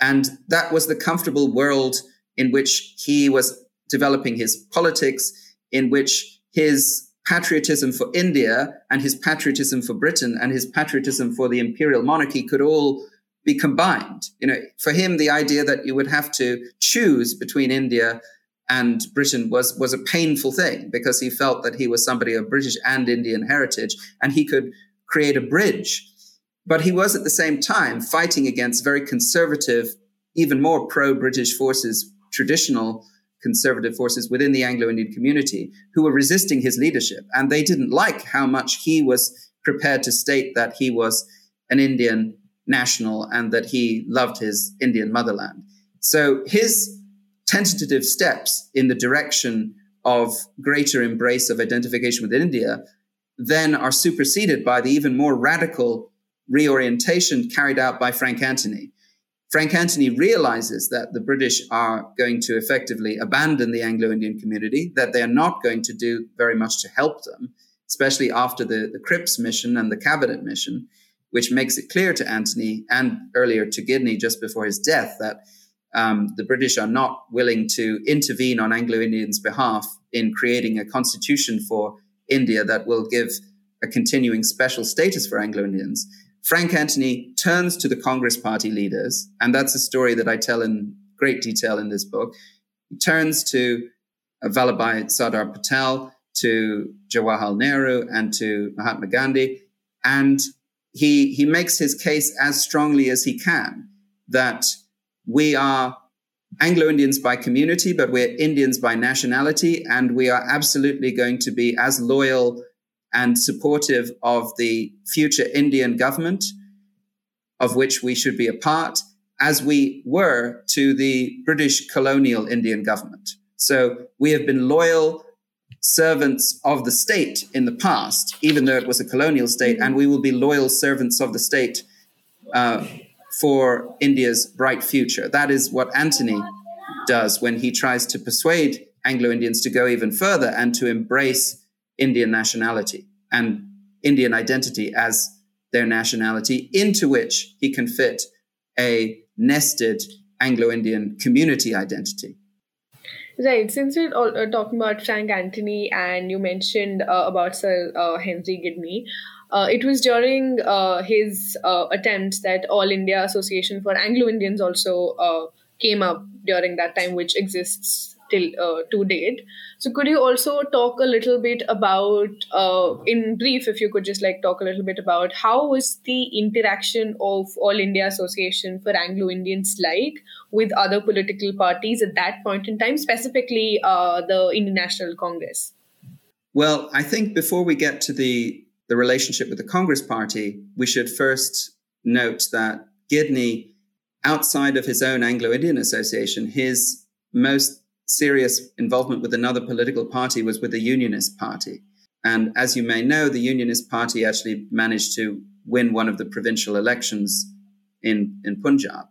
and that was the comfortable world in which he was developing his politics, in which his patriotism for India and his patriotism for Britain and his patriotism for the imperial monarchy could all be combined. You know, for him, the idea that you would have to choose between India and Britain was was a painful thing because he felt that he was somebody of British and Indian heritage, and he could create a bridge. But he was at the same time fighting against very conservative, even more pro-British forces, traditional conservative forces within the Anglo-Indian community who were resisting his leadership, and they didn't like how much he was prepared to state that he was an Indian national and that he loved his Indian motherland. So his tentative steps in the direction of greater embrace of identification with India then are superseded by the even more radical reorientation carried out by Frank Anthony. Frank Anthony realizes that the British are going to effectively abandon the Anglo Indian community, that they are not going to do very much to help them, especially after the, the Cripps mission and the cabinet mission which makes it clear to Anthony and earlier to Gidney just before his death that um, the British are not willing to intervene on Anglo Indians' behalf in creating a constitution for India that will give a continuing special status for Anglo Indians, Frank Anthony turns to the Congress Party leaders, and that's a story that I tell in great detail in this book. He turns to Vallabhbhai Sardar Patel, to Jawaharlal Nehru, and to Mahatma Gandhi, and he he makes his case as strongly as he can that we are Anglo Indians by community, but we're Indians by nationality, and we are absolutely going to be as loyal and supportive of the future Indian government, of which we should be a part, as we were to the British colonial Indian government. So we have been loyal servants of the state in the past, even though it was a colonial state, and we will be loyal servants of the state uh, for India's bright future. That is what Anthony does when he tries to persuade Anglo Indians to go even further and to embrace Indian nationality and Indian identity as their nationality, into which he can fit a nested Anglo Indian community identity. Right. Since we're all, uh, talking about Frank Anthony and you mentioned uh, about Sir uh, Henry Gidney, uh, it was during uh, his uh, attempt that All India Association for Anglo Indians also came up during that time, which exists till uh, to date. So, could you also talk a little bit about, uh, in brief, if you could just like talk a little bit about how was the interaction of All India Association for Anglo Indians like with other political parties at that point in time, specifically uh, the Indian National Congress? Well, I think before we get to the the relationship with the Congress Party, we should first note that Gidney, outside of his own Anglo Indian Association, his most serious involvement with another political party was with the Unionist Party. And as you may know, the Unionist Party actually managed to win one of the provincial elections in, in Punjab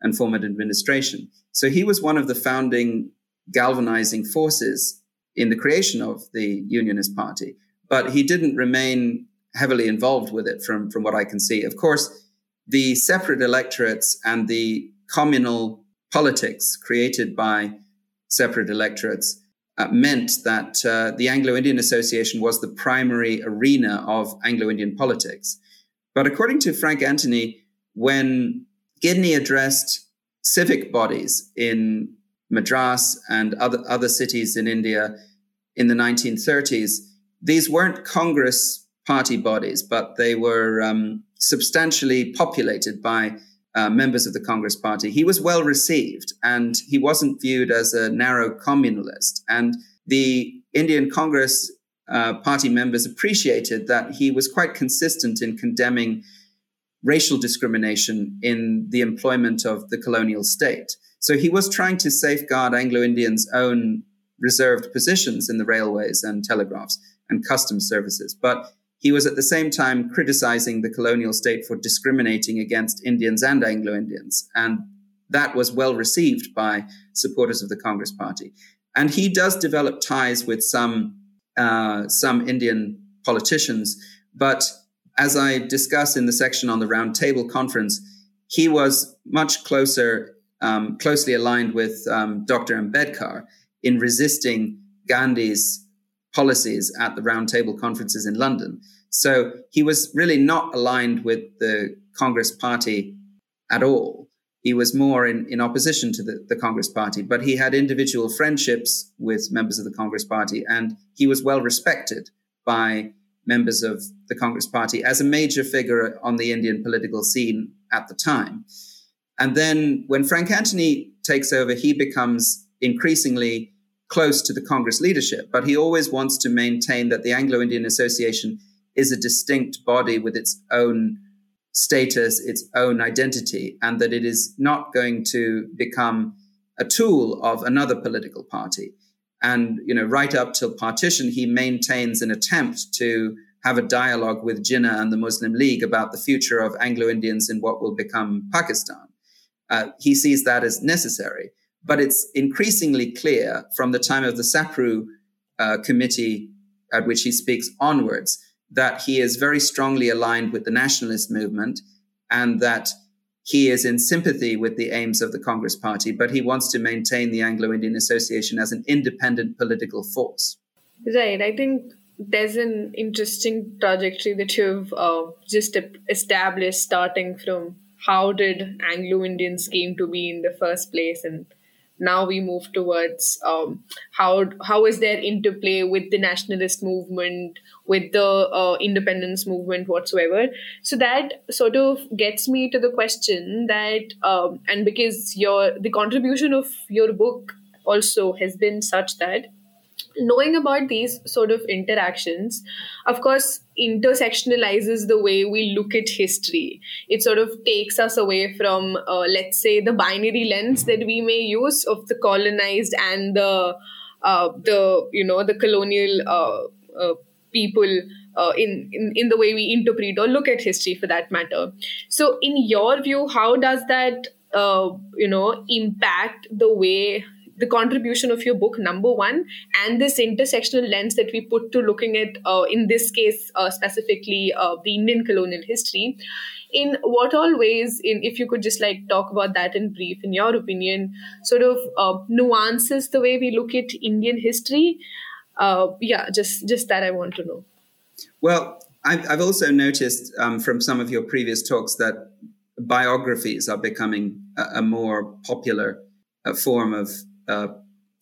and form an administration. So he was one of the founding galvanizing forces in the creation of the Unionist Party but he didn't remain heavily involved with it from, from what I can see. Of course, the separate electorates and the communal politics created by separate electorates uh, meant that uh, the Anglo Indian Association was the primary arena of Anglo Indian politics. But according to Frank Anthony, when Gidney addressed civic bodies in Madras and other, other cities in India in the 1930s, these weren't Congress party bodies, but they were um, substantially populated by uh, members of the Congress party. He was well received and he wasn't viewed as a narrow communalist. And the Indian Congress uh, party members appreciated that he was quite consistent in condemning racial discrimination in the employment of the colonial state. So he was trying to safeguard Anglo Indians' own reserved positions in the railways and telegraphs and customs services. But he was at the same time criticizing the colonial state for discriminating against Indians and Anglo Indians. And that was well received by supporters of the Congress Party. And he does develop ties with some, uh, some Indian politicians. But as I discuss in the section on the Roundtable Conference, he was much closer, um, closely aligned with um, Dr. Ambedkar in resisting Gandhi's policies at the roundtable conferences in London. So he was really not aligned with the Congress Party at all. He was more in, in opposition to the, the Congress Party, but he had individual friendships with members of the Congress Party, and he was well respected by members of the Congress Party as a major figure on the Indian political scene at the time. And then when Frank Anthony takes over, he becomes increasingly close to the Congress leadership, but he always wants to maintain that the Anglo Indian Association is a distinct body with its own status, its own identity, and that it is not going to become a tool of another political party. And, you know, right up till partition, he maintains an attempt to have a dialogue with Jinnah and the Muslim League about the future of Anglo Indians in what will become Pakistan. Uh, he sees that as necessary. But it's increasingly clear from the time of the SAPRU uh, committee at which he speaks onwards that he is very strongly aligned with the nationalist movement and that he is in sympathy with the aims of the Congress Party, but he wants to maintain the Anglo Indian Association as an independent political force. Right. I think there's an interesting trajectory that you've uh, just established, starting from how did Anglo Indians came to be in the first place and now we move towards um, how how is there interplay with the nationalist movement with the uh, independence movement whatsoever? So that sort of gets me to the question that um, and because your the contribution of your book also has been such that knowing about these sort of interactions of course intersectionalizes the way we look at history. It sort of takes us away from uh, let's say the binary lens that we may use of the colonized and the uh, the you know the colonial uh, uh people uh, in, in in the way we interpret or look at history for that matter. So in your view how does that uh, you know impact the way the contribution of your book number one and this intersectional lens that we put to looking at uh, in this case uh, specifically uh, the indian colonial history. In what all ways in if you could just like talk about that in brief in your opinion sort of uh, nuances the way we look at indian history. Uh, yeah just just that i want to know. Well i've, I've also noticed um, from some of your previous talks that biographies are becoming a, a more popular uh, form of uh,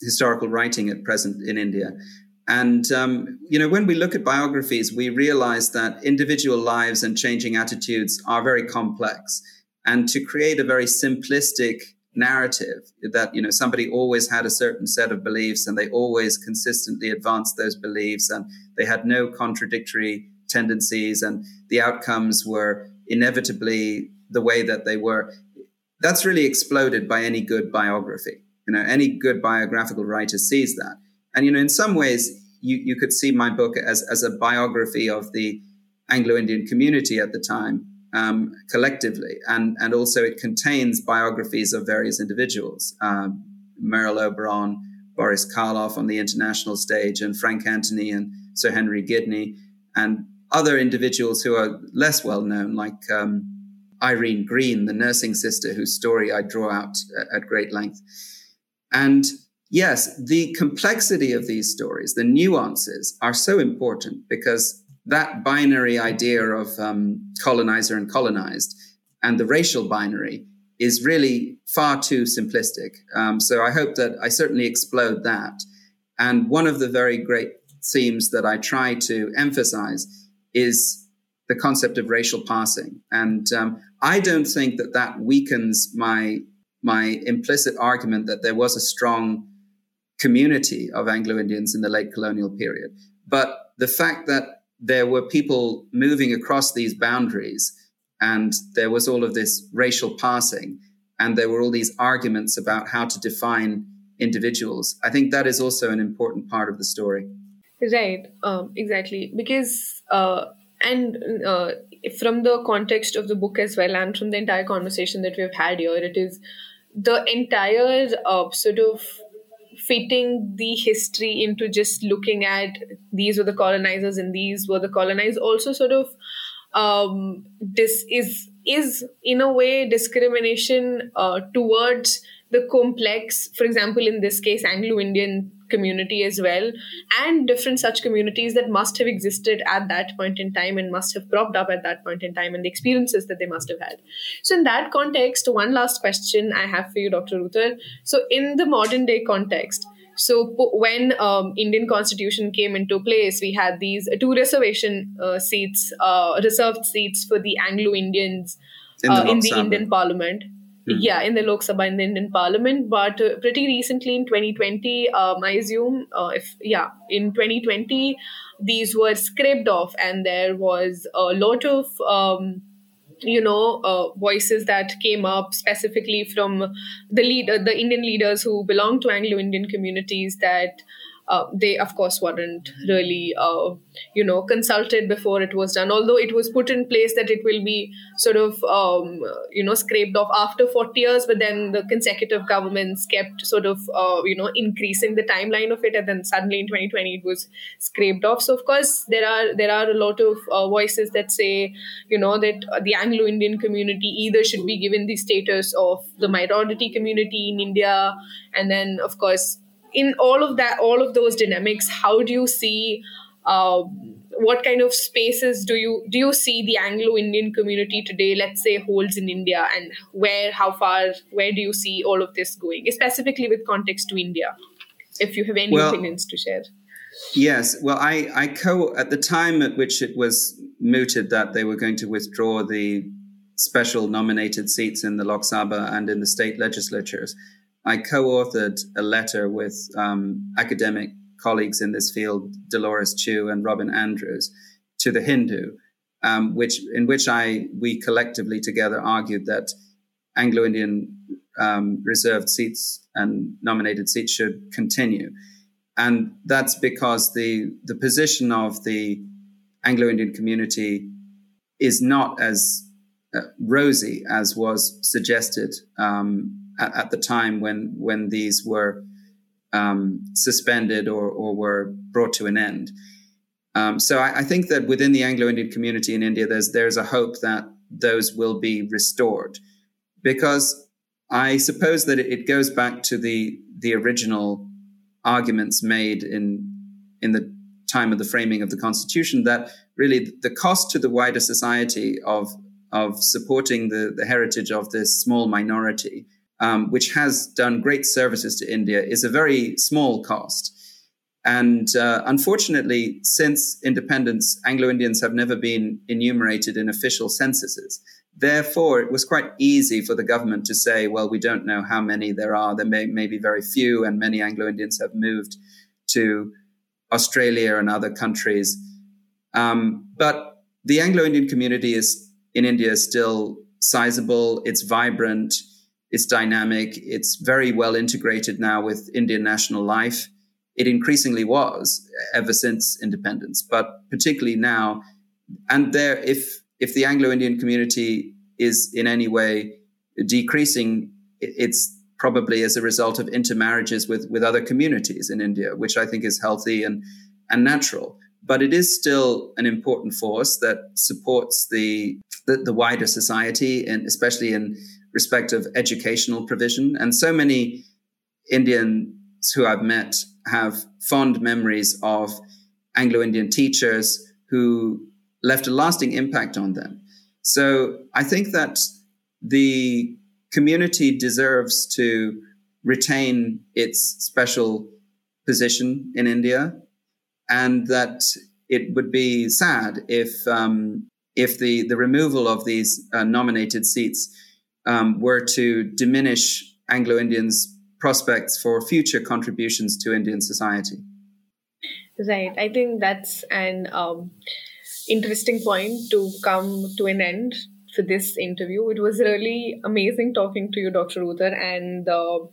historical writing at present in India. And, um, you know, when we look at biographies, we realize that individual lives and changing attitudes are very complex. And to create a very simplistic narrative that, you know, somebody always had a certain set of beliefs and they always consistently advanced those beliefs and they had no contradictory tendencies and the outcomes were inevitably the way that they were. That's really exploded by any good biography. You know, any good biographical writer sees that. And, you know, in some ways, you, you could see my book as, as a biography of the Anglo Indian community at the time um, collectively. And, and also, it contains biographies of various individuals um, Merle Oberon, Boris Karloff on the international stage, and Frank Anthony and Sir Henry Gidney, and other individuals who are less well known, like um, Irene Green, the nursing sister, whose story I draw out at great length. And yes, the complexity of these stories, the nuances are so important because that binary idea of um, colonizer and colonized and the racial binary is really far too simplistic. Um, so I hope that I certainly explode that. And one of the very great themes that I try to emphasize is the concept of racial passing. And um, I don't think that that weakens my my implicit argument that there was a strong community of Anglo Indians in the late colonial period. But the fact that there were people moving across these boundaries and there was all of this racial passing and there were all these arguments about how to define individuals, I think that is also an important part of the story. Right, um, exactly. Because, uh, and uh, from the context of the book as well, and from the entire conversation that we've had here, it is the entire uh, sort of fitting the history into just looking at these were the colonizers and these were the colonized also sort of um, this is is in a way discrimination uh, towards the complex for example in this case anglo-indian community as well and different such communities that must have existed at that point in time and must have cropped up at that point in time and the experiences that they must have had so in that context one last question i have for you dr Uther. so in the modern day context so when um, Indian Constitution came into place, we had these two reservation uh, seats, uh, reserved seats for the Anglo Indians in the, uh, in the Indian Parliament. Mm. Yeah, in the Lok Sabha in the Indian Parliament, but uh, pretty recently in 2020, um, I assume, uh, if yeah, in 2020, these were scraped off, and there was a lot of um, you know uh, voices that came up specifically from the leader, the Indian leaders who belong to Anglo-Indian communities that uh, they of course weren't really uh, you know consulted before it was done. Although it was put in place that it will be sort of um, you know scraped off after 40 years but then the consecutive governments kept sort of uh, you know increasing the timeline of it and then suddenly in 2020 it was scraped off. So of course there are there are a lot of uh, voices that say you know that the anglo-indian community either should be given the status of the minority community in india and then of course in all of that all of those dynamics how do you see uh, what kind of spaces do you do you see the anglo-indian community today let's say holds in india? And where how far where do you see all of this going specifically with context to india? If you have any well, opinions to share. yes. Well i i co at the time at which it was mooted that they were going to withdraw the special nominated seats in the lok sabha and in the state legislatures I co-authored a letter with um, academic colleagues in this field, Dolores Chew and Robyn Andrews, to the Hindu, um, which in which I we collectively together argued that Anglo-Indian um, reserved seats and nominated seats should continue, and that's because the the position of the Anglo-Indian community is not as uh, rosy as was suggested um, at, at the time when when these were um, suspended or, or were brought to an end. Um, so I, I, think that within the Anglo-Indian community in India, there's there's a hope that those will be restored, because I suppose that it, goes back to the the original arguments made in in the time of the framing of the constitution that really the cost to the wider society of of supporting the, the heritage of this small minority um, which has done great services to India, is a very small cost. And uh, unfortunately, since independence, Anglo Indians have never been enumerated in official censuses. Therefore, it was quite easy for the government to say, well, we don't know how many there are. There may, may be very few, and many Anglo Indians have moved to Australia and other countries. Um, but the Anglo Indian community is in India is still sizable, it's vibrant, it's dynamic. It's very well integrated now with Indian national life. It increasingly was uh, ever since independence, but particularly now. And there, if if the Anglo-Indian community is in any way decreasing, it's probably as a result of intermarriages with with other communities in India, which I think is healthy and and natural. But it is still an important force that supports the the, the wider society, and especially in respect of educational provision. And so many Indians who I've met have fond memories of Anglo Indian teachers who left a lasting impact on them. So I think that the community deserves to retain its special position in India, and that it would be sad if um, if the the removal of these uh, nominated seats um, were to diminish Anglo Indians' prospects for future contributions to Indian society. Right. I think that's an um, interesting point to come to an end for this interview. It was really amazing talking to you, Dr. Uther, and the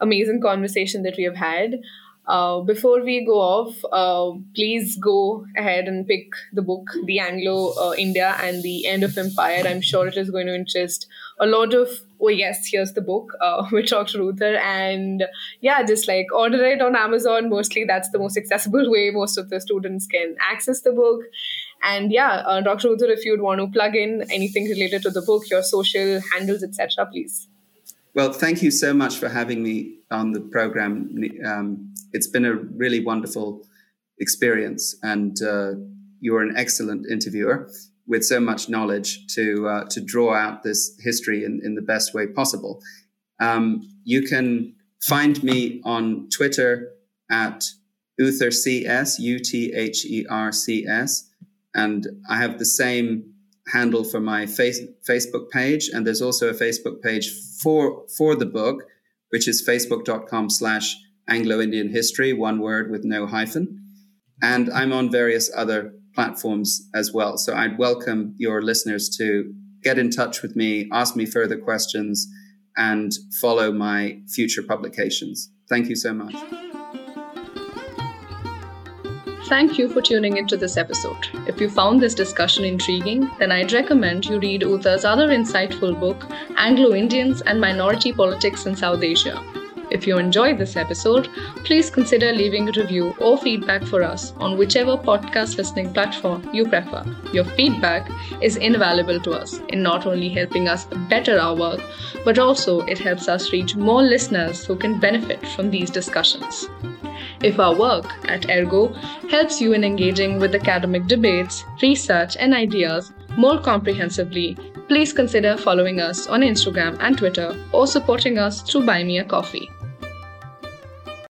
amazing conversation that we have had. Uh, before we go off, uh, please go ahead and pick the book, The Anglo uh, India and the End of Empire. I'm sure it is going to interest a lot of, oh, yes, here's the book uh, (laughs) with Dr. Uther. And yeah, just like order it on Amazon. Mostly that's the most accessible way most of the students can access the book. And yeah, uh, Dr. Uther, if you'd want to plug in anything related to the book, your social handles, etc., please. Well, thank you so much for having me on the program. Um, it's been a really wonderful experience, and uh, you're an excellent interviewer with so much knowledge to uh, to draw out this history in, in the best way possible. Um, you can find me on Twitter at UtherCS, U T H E R C S, and I have the same handle for my face, Facebook page, and there's also a Facebook page for for the book, which is facebook.com slash Anglo-Indian history, one word with no hyphen. And I'm on various other platforms as well. So I'd welcome your listeners to get in touch with me, ask me further questions, and follow my future publications. Thank you so much. Thank you for tuning into this episode. If you found this discussion intriguing, then I'd recommend you read Uther's other insightful book, Anglo Indians and Minority Politics in South Asia. If you enjoyed this episode, please consider leaving a review or feedback for us on whichever podcast listening platform you prefer. Your feedback is invaluable to us in not only helping us better our work, but also it helps us reach more listeners who can benefit from these discussions. If our work at Ergo helps you in engaging with academic debates, research, and ideas more comprehensively, please consider following us on Instagram and Twitter or supporting us through Buy Me a Coffee.